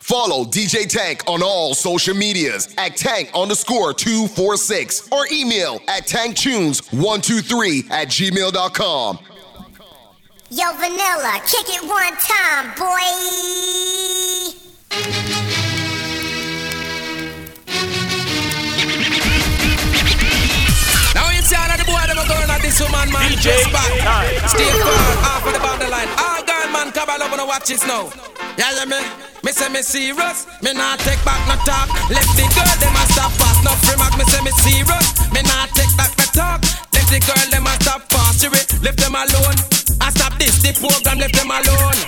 Follow DJ Tank on all social medias at tank underscore 246 or email at tanktunes123 at gmail.com. Yo, Vanilla, kick it one time, boy. Now you see all of the boy them are going at this woman, man. DJ Just back. Tank. Stay far, half of the borderline. All gone, man. Come on, wanna watch this now. Yeah, yeah, me. Me say me serious. Me not take back no talk. Let the girl them a stop fast. No free mark. Me say me serious. Me not take back no talk. Let the girl them a stop fast. You left them alone. I stop this the program. Left them alone.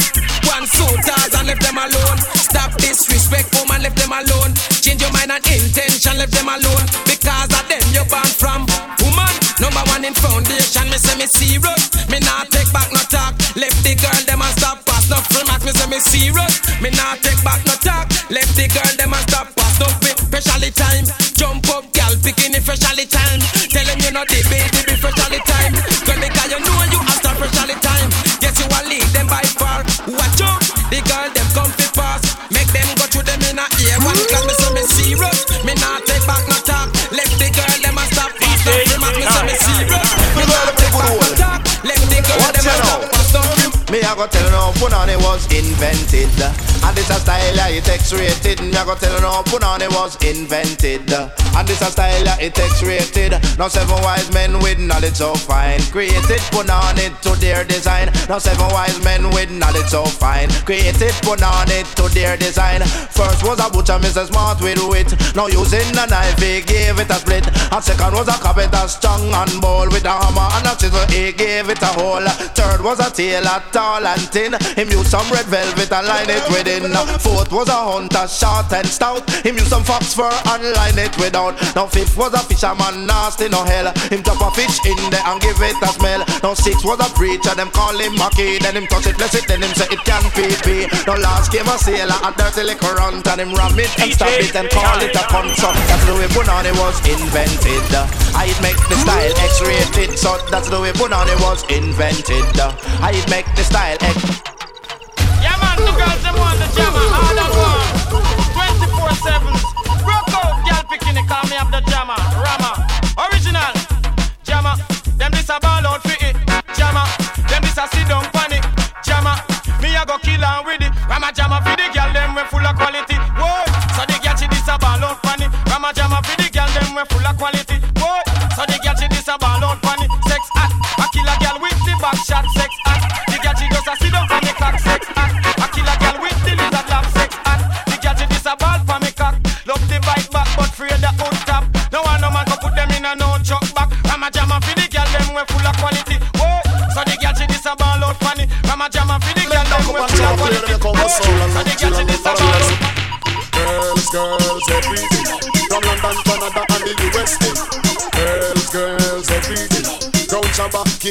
One suitors and left them alone. Stop disrespect, woman. Left them alone. Change your mind and intention. Left them alone. Because of them you born from. Woman, number one in foundation. Me say me serious. Invented. And it's a style yeah, it X-rated. Me go tell you on it was invented. And this a style yeah, it X-rated. Now seven wise men with knowledge so fine. Created, it to their design. Now seven wise men with knowledge so fine. Created, it to their design. First was a butcher, Mr. Smart with wit. Now using a knife, he gave it a split. And second was a carpenter, strong and bold with a hammer and a chisel. He gave it a hole. Third was a tailor, tall and thin. Him used some red velvet and line it within. Fourth was a hunter, short and stout. Him use some fox fur and line it without. Now fifth was a fisherman, nasty no hell. Him drop a fish in there and give it a smell. Now six was a preacher, them call him Mackie. Then him touch it, bless it, then him say it can't pee pee. Now last came a sailor, a dirty little runt, and him ram it and stab it and call it a conso. That's the way Punani was invented. I make the style X-rated, so that's the way Punani was invented. I make the style X. Yeah, man, the girls them want the jammer, all at once. 24 7s. Broke out, girl picking it, call me up the jammer. Rama, original. Jammer, them this a ball out for it. Jammer, them this a sit down panic. Jammer, me a go kill and with it. Rama jammer for the girl, them we full of quality. Whoa, so the girl she this a ball out panic. Rama jammer for the girl, them we full of quality.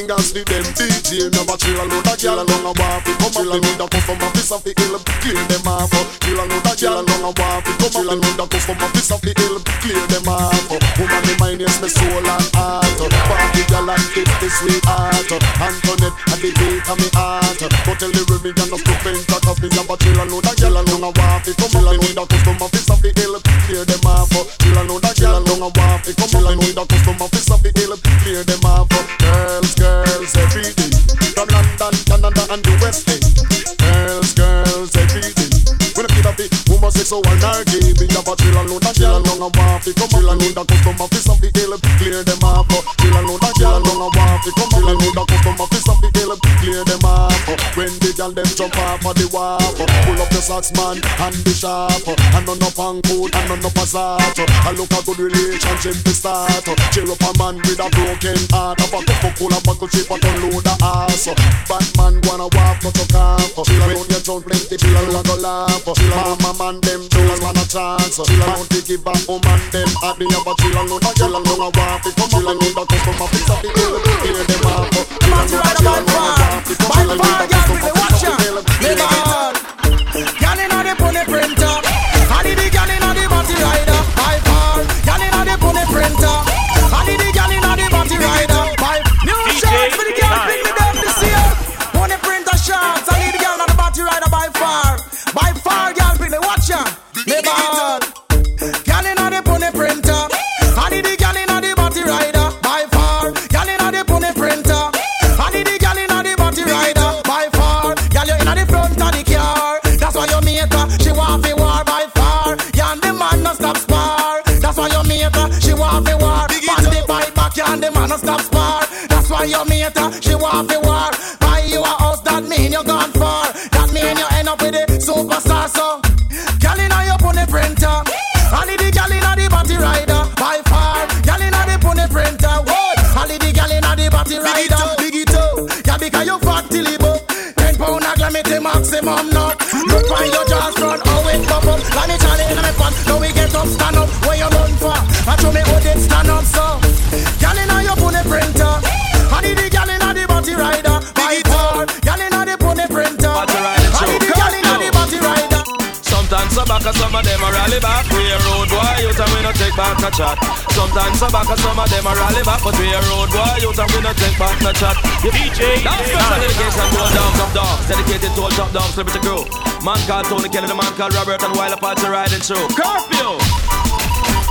King Ashley, them DJ. Never chill and load a girl along a waffle. Come chill and load a custom office of the hill. Clear them off. Chill and load a girl along a waffle. Come chill and load a custom office of the hill. Clear them off. Woman, the mind is my soul and heart. Party girl and tip the sweetheart. Antoinette, and the beat of me heart. Go tell the Remy and the stupid that of me. Never chill and load a girl along a waffle. Come chill and load a custom office of the hill. Clear them off. Chill and load a girl along a waffle. Come chill and load a custom office of the hill. Clear them off. So her game. Me have a chill and load a chill and long a waffle. Come chill and load a custom office of the hill. Clear them off. When the girl them jump off of the waffle. Pull up the socks man and the sharp. And none up on coat and none up a zart. I look a good relationship to start. Cheer up a man with a broken heart. Have a cup of cola buckle chip and unload the ass. Bad man wanna walk but you can't. Chill around your town plenty chill and go laugh. Mama man them chose man a chance. Chill around to give a woman them happy. But chill and load a chill load a. Come chill and load a custom of piece of the hill. Hear them off. Chill load a chill. Come chill and a of piece Why your mate, she want the war. Buy you a house, that mean you gone far. That mean you end up with a superstar, so. Girl inna your pony printer. Only the girl inna the body rider. By far, girl inna the pony printer. What? Only the girl inna the body rider. Big it up, yeah, because you fat till it up. Ten pound a glam it the maximum nut. Rally back. We a road boy, you and we no take back no chat. Sometimes some back and some of them a rally back, but we a road boy, you and we no take back no chat. DJ, now special dedication to all dogs of dogs, dedicated to all top dogs, liberty crew. Man called Tony Kelly, the man called Robert, and while apart to riding through. Curfew.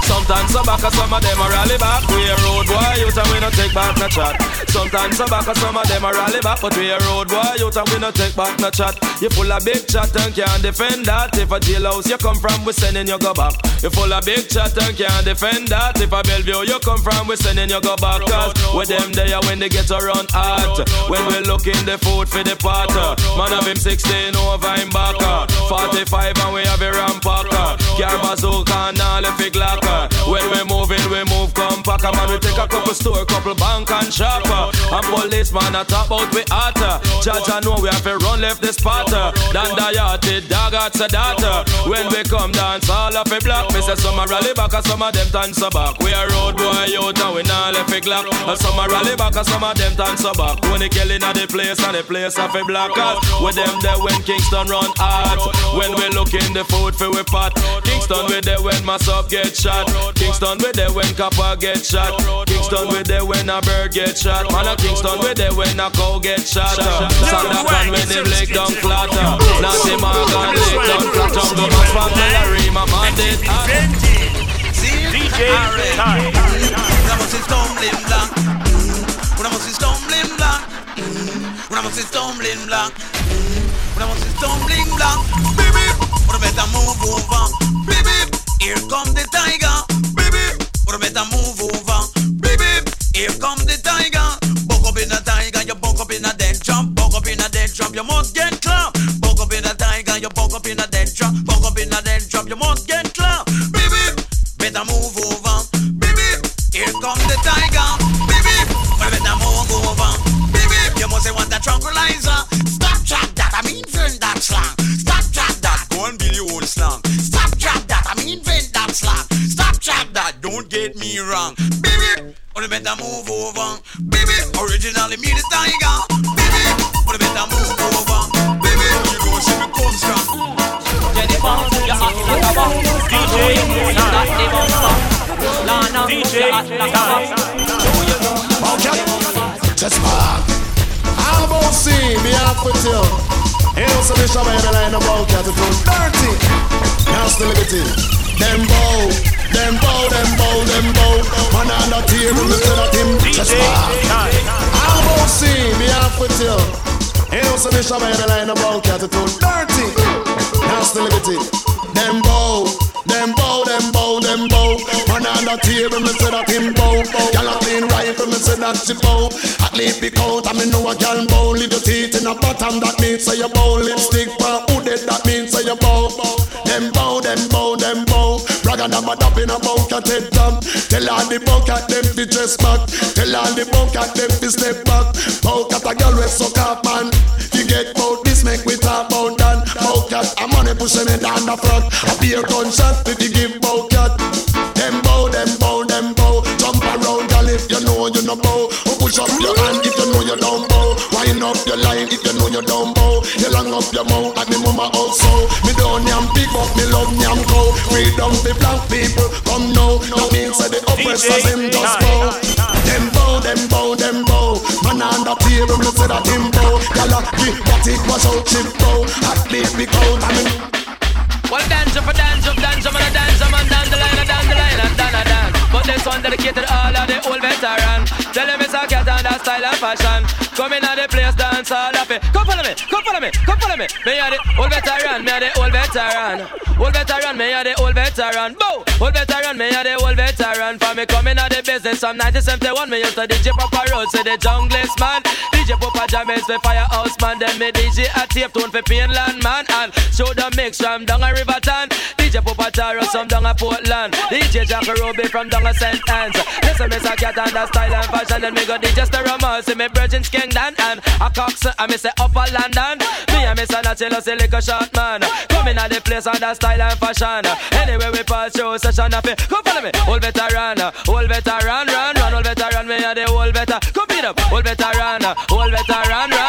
Sometimes some back and some of them a rally back. We a road boy, you and we no back no chat. Sometimes some back some of them a rally back, but we a road boy, you and we no take back no chat. You full of big chat and can't defend that. If a jailhouse you come from, we sending you go back. You full of big chat and can't defend that. If a Bellevue you come from, we sending you go back. Cause with them there when they get around hot. When we looking the food for the pot. Man of him 16 over him back. 45 and we have a rampacker. Car bazooka and all the fig locker. When we moving, we move compact. Man, we take a couple store, couple bank and shopper. And policeman a talk about we hotter. Judge I know we have to run left the spotter. Dan the dog at data. When we come dance, all of a block. Me say some a rally back and some of them dance back. We a road boy out and we not left a clock. And some a rally back and some of them dance back. Tony Kelly na the place and the place of a black cause With them there when Kingston run hot. When we look in the food for we pot. Kingston we there when my sub get shot. Kingston we there when copper get shot. Kingston we there when a bird get shot. Man a Kingston we there when a cow get shot. Sandakan when him leg down flatter. Nancy Morgan leg down flat. Jungle man from Hillary, my man did. DJ time. Una voz stumbling block. Una voz stumbling block. Una voz stumbling block. Una voz stumbling block. Baby, wanna better move over. Here come the tiger. Baby, better move over. Baby, here come the tiger. Buck up in a tiger, you buck up in a dead jump. Buck up in a dead jump, you must get clapped. Buck up in a tiger, you buck up in a dead jump. Buck up in a dead jump, you must get clapped. Baby, better move over. Originally me the tiger. Baby, well, better move over. Baby, you know she me come strong. DJ time. Just mark. I'm about to see me have to tell. Ain't no submission by every line about cat to do dirty. Now still liberty. Them bow, them bow, them bow, them bow. Man on the table, me tell that him just DJ see me have to tell. Ain't no submission by every line about cat to dirty. Now still liberty. Them bow, them bow, them bow, them bow. Man on the table, me say that him bow. Gyal a clean rifle, me say that she bow. At least pick out, and me know a gyal bow. Little teeth in a bottom, that means say you bow. Lipstick for who dead, that means say you bow, them bow, them Bragga them a dap in a head top. Tell all the bucket them to dress back. Tell all the bucket them to step back. Bucket a girl we suck up man. You get bout this, make we talk about that. Bucket a money push me down the front. A beer gunshot if you give bucket. Them bow, them bow, them bow. Jump around, girl, if you know you no bow. Oh, push up your hand if you know you don't bow. Wind up your line if you know you don't bow. You long up your mouth like me mama also. Me don't Freedom the black people come now. That means that the oppressors them just bow. Them bow, them bow, them bow. Man on the table, me say that him bow. Gyal a give what it was out, chip bow. At least we count, I mean. Well, dance up, dance up, dance up, and a dance up, one dedicated all of the old veteran. Tell them it's a cat and that style and fashion. Come in at the place, dance all of it. Come follow me, come follow me, come follow me. Me are the old veteran, me are the old veteran. Old veteran, me a the old veteran. Bow, old veteran, me a the old veteran. For me coming out the business from 1971, me used to DJ Papa Road, say the junglist man. DJ Papa Jam the firehouse man. Then me DJ a tape tune for Painland man. And show the mix from down a Riverton. DJ Papa Taro some down a Portland. DJ Jack Ruby from down a St. Ann's. Listen, Miss a cat and the style and fashion. Then me go DJ Sterama, see me Virgin Skengdan and a Cox. I say Upper London. Me and Miss Anachelo say liquor short man. Coming at the place on the style and fashion. Anyway we pass through session of it. Come follow me, old veteran, old veteran, run, run, old veteran. Me and the old veteran. Come beat up, old veteran, old veteran, run,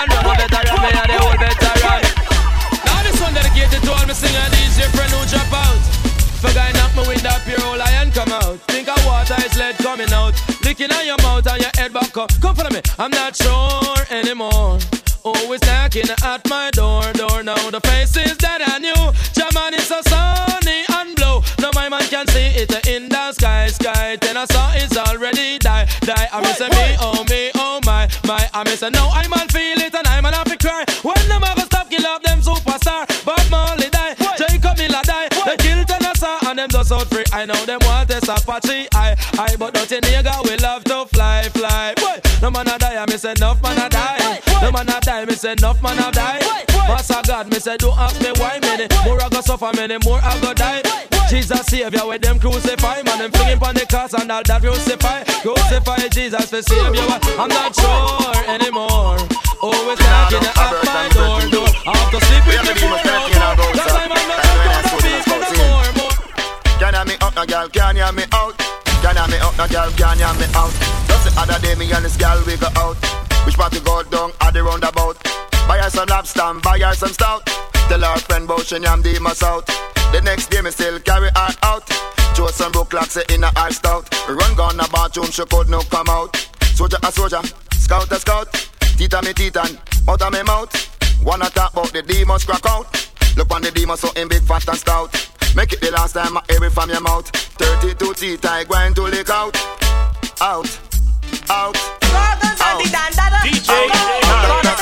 and your head back up. Come follow me. I'm not sure anymore. Always knocking at my door, door now. The faces that I knew. German is so sunny and blue. Now my man can see it in the sky, sky. Then I saw it's already die, die. I miss me, oh me, oh my, my. I miss it now I'm on feel it and I'm on happy cry. When them ever stop kill up them superstar, Bob Marley die, Jacob Miller die. They kill Tennessee and them just out free. I know them want this Apache, I, I, but dirty nigga we love to fly, fly. Boy, no man a die, I miss enough man a die. No man a die, me say enough man a die. Master God, me say don't ask me why many more I go suffer, many more I go die. Jesus Savior with them crucify, man them flinging on the cross and all that crucify, crucify Jesus for Savior. I'm not sure anymore. Always knocking at my door, door. I have to sleep with me for no Cause I'm on my own, no more, more. Can you me up, no girl? Can you me out? Can you me up, no girl? Can you me out? The other day, me and this girl we go out. Which part we go down at the roundabout? Buy her some lobster, and buy her some stout. Tell her friend about she yam the out. The next day me still carry her out. Joe some broke clocks say in her stout. Run gone a bathroom, she could no come out. Soldier a soldier, scout a scout. Tita me titan, out of me mouth. Wanna talk about the demons crack out. Look on the demons so in big fat and stout. Make it the last time I hear it from your mouth. 32 teeth, I grind to lick out. Out, out. DJ.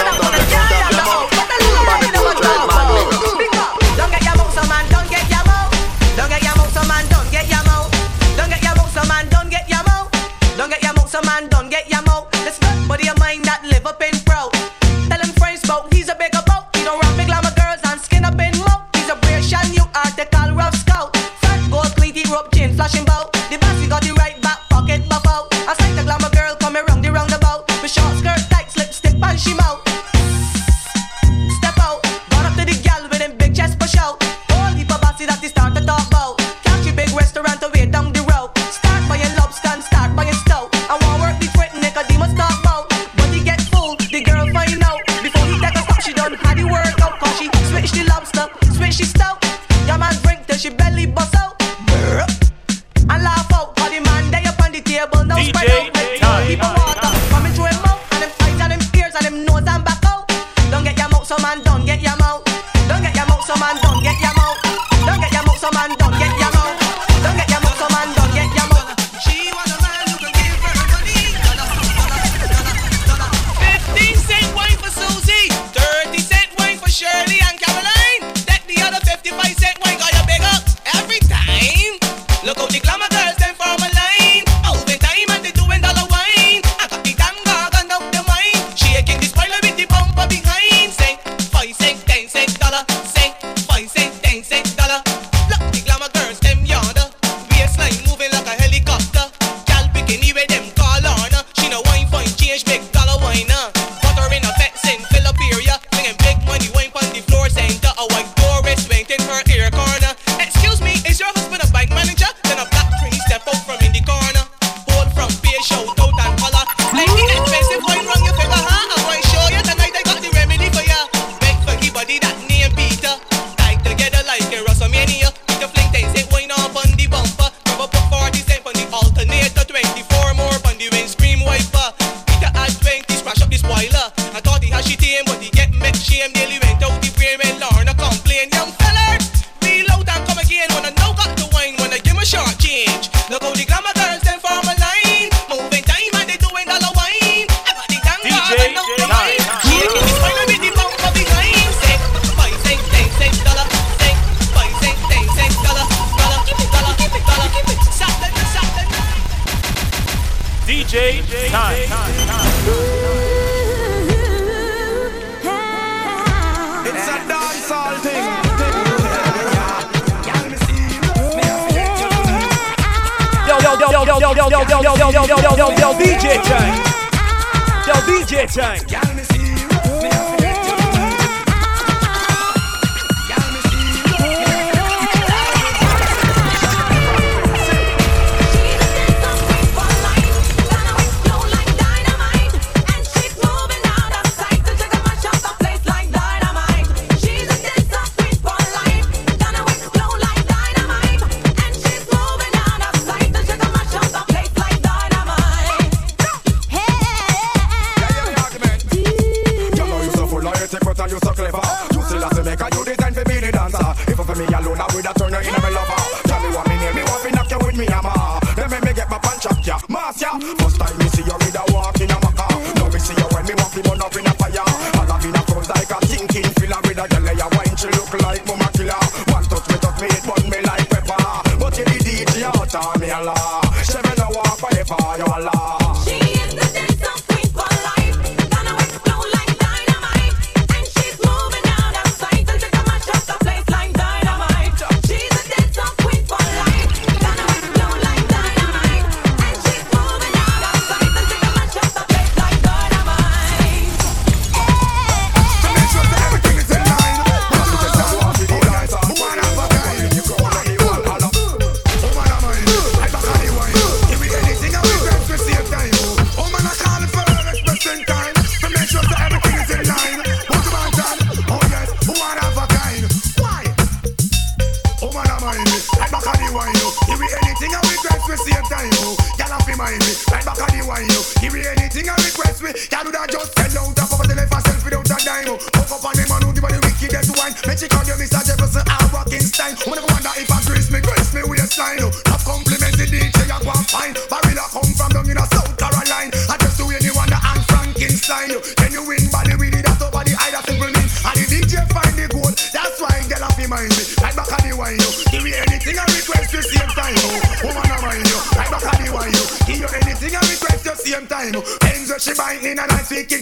DJ time! DJ time!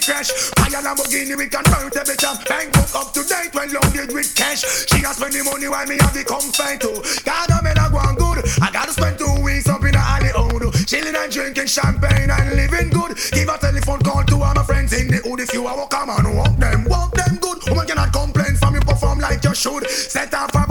crash. I and Lamborghini, we can burn the bitch up. Bank book up to date when loaded with cash. She has spend the money while me have the comfort too. God, I'm in a going good. I gotta spend two weeks up in the alley hood. Chilling and drinking champagne and living good. Give a telephone call to all my friends in the hood. If you are, walk, come on, walk them, walk them good. Woman cannot complain from you, perform like you should. Set up a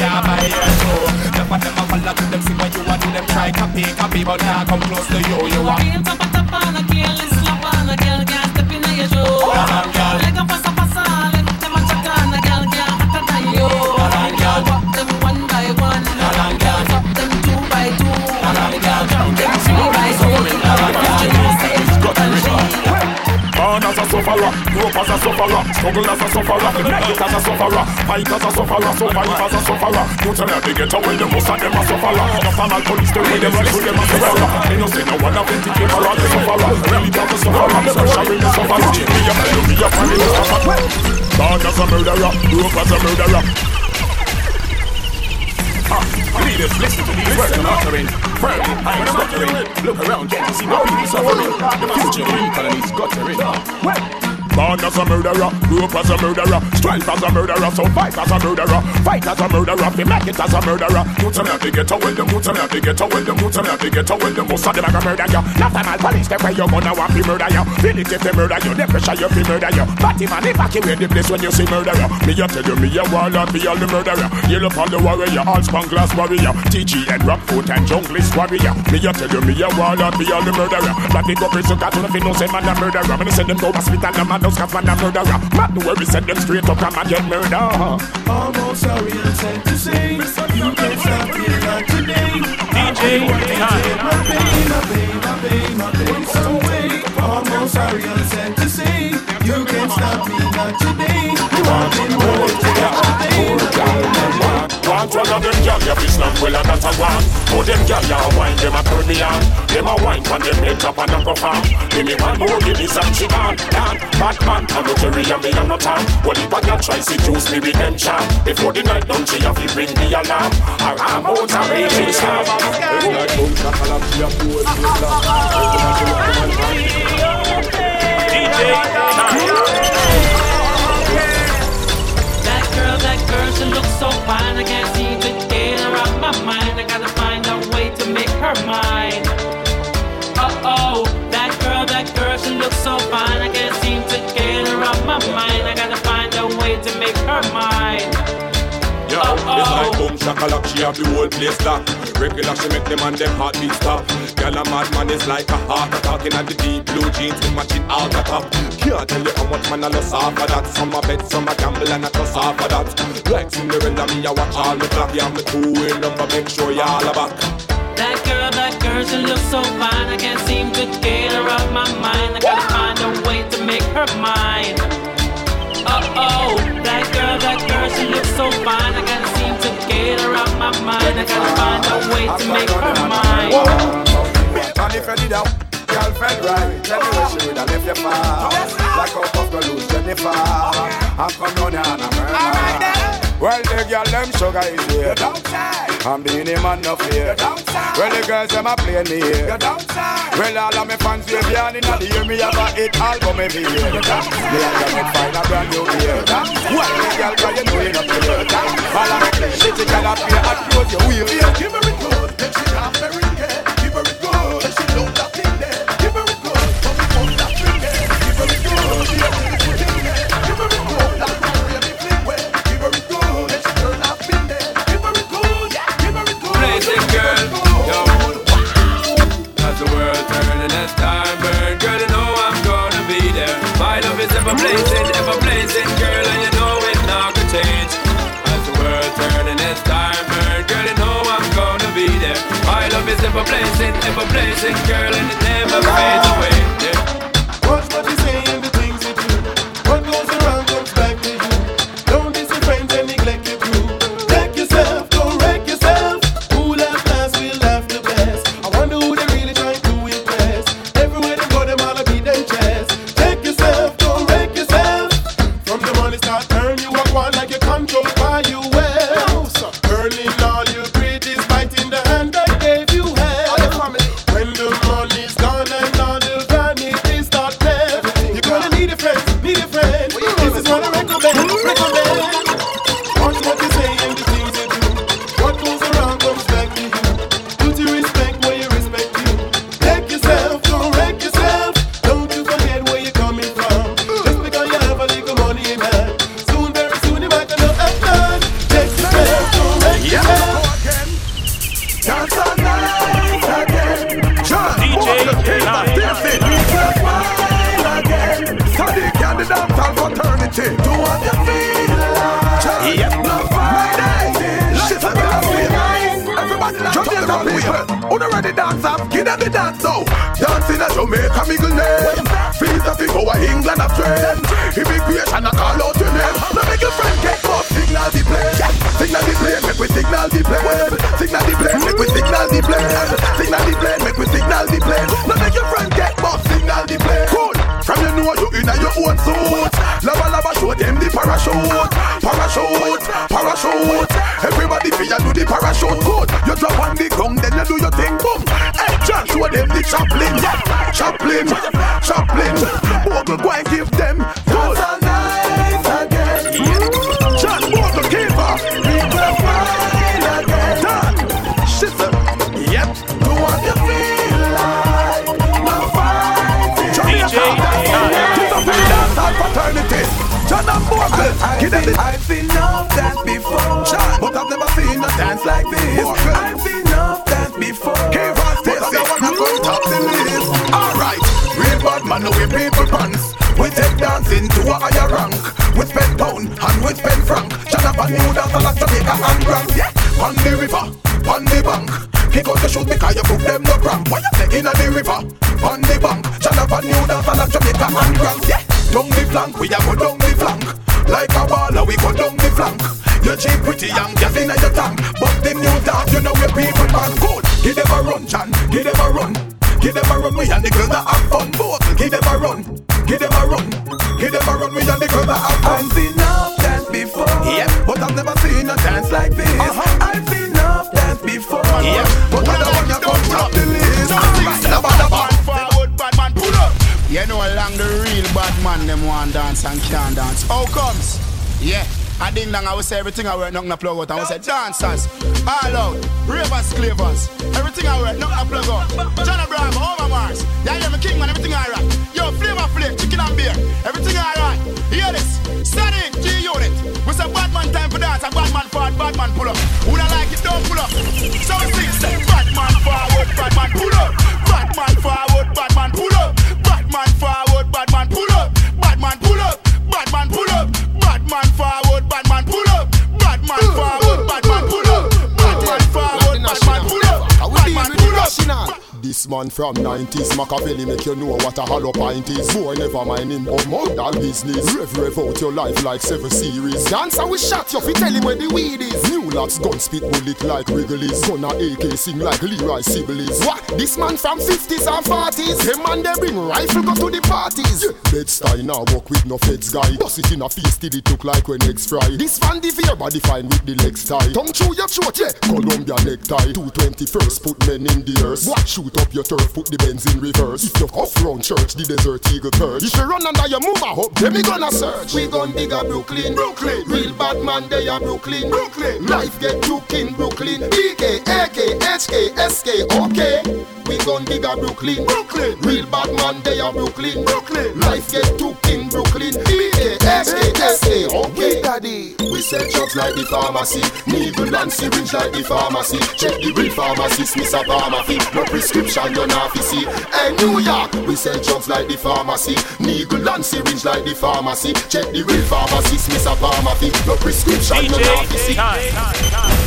can't buy your soul Enough of them a follow to them see what you want to them try copy, copy But now come close to you, you are Real top on a kill, slap on a Can't step in your Hold on girl. As a sufferer, struggle as a sufferer, it as a sufferer, fight as a sufferer, survive as a sufferer. You tell me they get away, the most of them a sufferer. The formal police, the way them rifle, them a sufferer. They no say no one of them take all the sufferer. Really got the sufferer, the pressure in the sufferer. Me a tell you, me a find the sufferer. Born as a murderer, grew up as a murderer. Ah, Leaders, listen to these words I'm uttering. Firmly, I'm stuttering. Look around, you see my people suffering? The future of the economy's guttering. Born as a murderer, grew up as a murderer, strive as a murderer, so fight as a murderer, fight as a murderer, fi make it as a murderer. You tell me they get away, them you tell me they get away, them you tell me they get away, them most of them a go murder you. National police, they where you gonna want to murder you. Feel it if they murder you, they pressure you fi murder you. Batty man, away the place when you see murderer. Me a tell you, me a warlord, be all the murderer. Yellow on the warrior, all span glass warrior, TG and Rockfoot and junglist warrior. Me a tell you, me a warlord, be all the murderer. But they go prison, got to no say man a murderer. Me send them go hospital, the man don't scaff man a murderer. Man, where we send them straight up, come and get murder. Almost sorry and sad to say You can't stop me not today DJ. My pain, my pain, my pain, my pain some way Almost sorry and sad to say You can't stop me not today You want me more Want one of them gal, you them well and that's a one. Oh, them gal, ya wine, them a turn me when them head up and a perform. Give me one more, give me some she gone. Dan, Batman, I'm not Jerry and me, I'm not Tom. Well, if I got try, see juice me with them charm. Before the night done, she have to ring the alarm. Her arm out a raging storm. Every night, boom, shakalak, she a fool, That girl, that girl, she looks so fine. I can't seem to get her out my mind. I gotta find a way to make her mine. Looks so fine. I can't seem to get her out my mind. I gotta find a way to make her mine. Yo, oh, it's like oh. boom shakalak, she have the whole place locked. Regular, she make them and them heartbeat stop. Girl, a madman is like a heart attack in the deep blue jeans with matching out the top. Can't tell you how much man I lost off of that. Some a bet, some a gamble and I toss off of that. Like Cinderella, me I watch all the clock. Yeah, me two in number, make sure y'all are back. That girl, that girl, she looks so fine. I can't seem to get her out my mind. I gotta find a way to make her mine. Uh oh, that girl, that girl, she looks so fine. I can't seem to get her out my mind. I gotta find a way to make her mine. And if you did a girlfriend right, let me wish you would have left your far. Like how Puff go lose Jennifer. And come down here and a murder. Well, the girl them sugar is here. I'm being a man no fear. Well, the girls them a play me here. Well, all of my fans we behind in the year me have a hit album every year. Me and them would find a brand new year. Well, the girl cause you know you not clear. All of my play shit you cannot pay at close your wheel. Give her it good, then she have very good. Give her it good, then she know suit. Lava lava show them the parachute. Parachute. Parachute. Everybody feel do the parachute. Good. You drop on the ground then you do your thing. Boom. Hey, John, show them the Chaplin. Yeah. Chaplin. Chaplin. Bogle, go and give them. Bogle. Give them the. I've seen enough dance before, but I've never seen a dance like this. I've seen enough dance before. Give us. But I wanna go top the list. Alright. Real bad man, know we people pants. We take dancing to a higher rank. We spend pound and we spend franc. Jonathan New dance like Jamaica and Grand. Yeah. On the river, on the bank. Kick out the shoes because you them no cramp. What you say in the river, on the bank. Jonathan New dance like Jamaica and Grand. Yeah. Down the flank, we a go down the flank. Like a baller, we go down the flank. You cheap pretty young, gas in at your tank. But the new dance, you know we people man good. Give them a run, John. Give them a run. Give them a run, we and the girls that have fun. Both, give them a run. Give them a run. Give them a run, we and the girls that have fun. I've seen enough dance before. Yeah, but I've never seen a dance like this. Man them want dance and can't dance. How comes? Yeah. I ding dong, I will say everything I wear, nothing I plug out. I will say dancers, all out, ravers, clavers, everything I wear, nothing I plug out. John Abraham, Homer Mars, yeah, yeah, my king man, everything alright. Yo, flavor flame, chicken and beer, everything alright. Hear this, Static G unit. We say bad man time for dance, and bad man forward, bad man pull up. Who don't like it, don't pull up. So say, bad man forward, bad man pull up. Man from 90s Machiavelli make you know what a hollow pint is. Boy never mind him of modal business. Rev rev out your life like seven series. Dancer we shot you fi tell him where the weed is. New locks gun spit bullet like Wrigley's Gunna AK sing like Leroy Sibbles What? This man from 50s and 40s Him man they bring rifle go to the parties. Yeah. Bed-Stuy now walk with no feds guy. Bust it in a face till it look like when eggs fry. This the fear body fine with the legs tie Tongue through your throat yeah. Colombia necktie. 221st put men in the earth. What? Shoot up your turf, put the Benz in reverse. If you off round church, the desert eagle perch. If you run under your move, I hope them me gonna search. We gon' dig a Brooklyn, Brooklyn. Real bad man, they are Brooklyn, Brooklyn. Life get took in Brooklyn. BK, AK, HK, SK, okay. We gon' big a Brooklyn, Brooklyn. Real bad man, they are Brooklyn, Brooklyn. Life get took in Brooklyn. BK, HK, SK, okay. daddy. We sell drugs like the pharmacy, needle and syringe like the pharmacy. Check the real pharmacist, a pharmacy. No prescription, you not fi see. Hey, New York, we sell drugs like the pharmacy, needle and syringe like the pharmacy. Check the real pharmacist, a pharmacy. No prescription, you not fi see.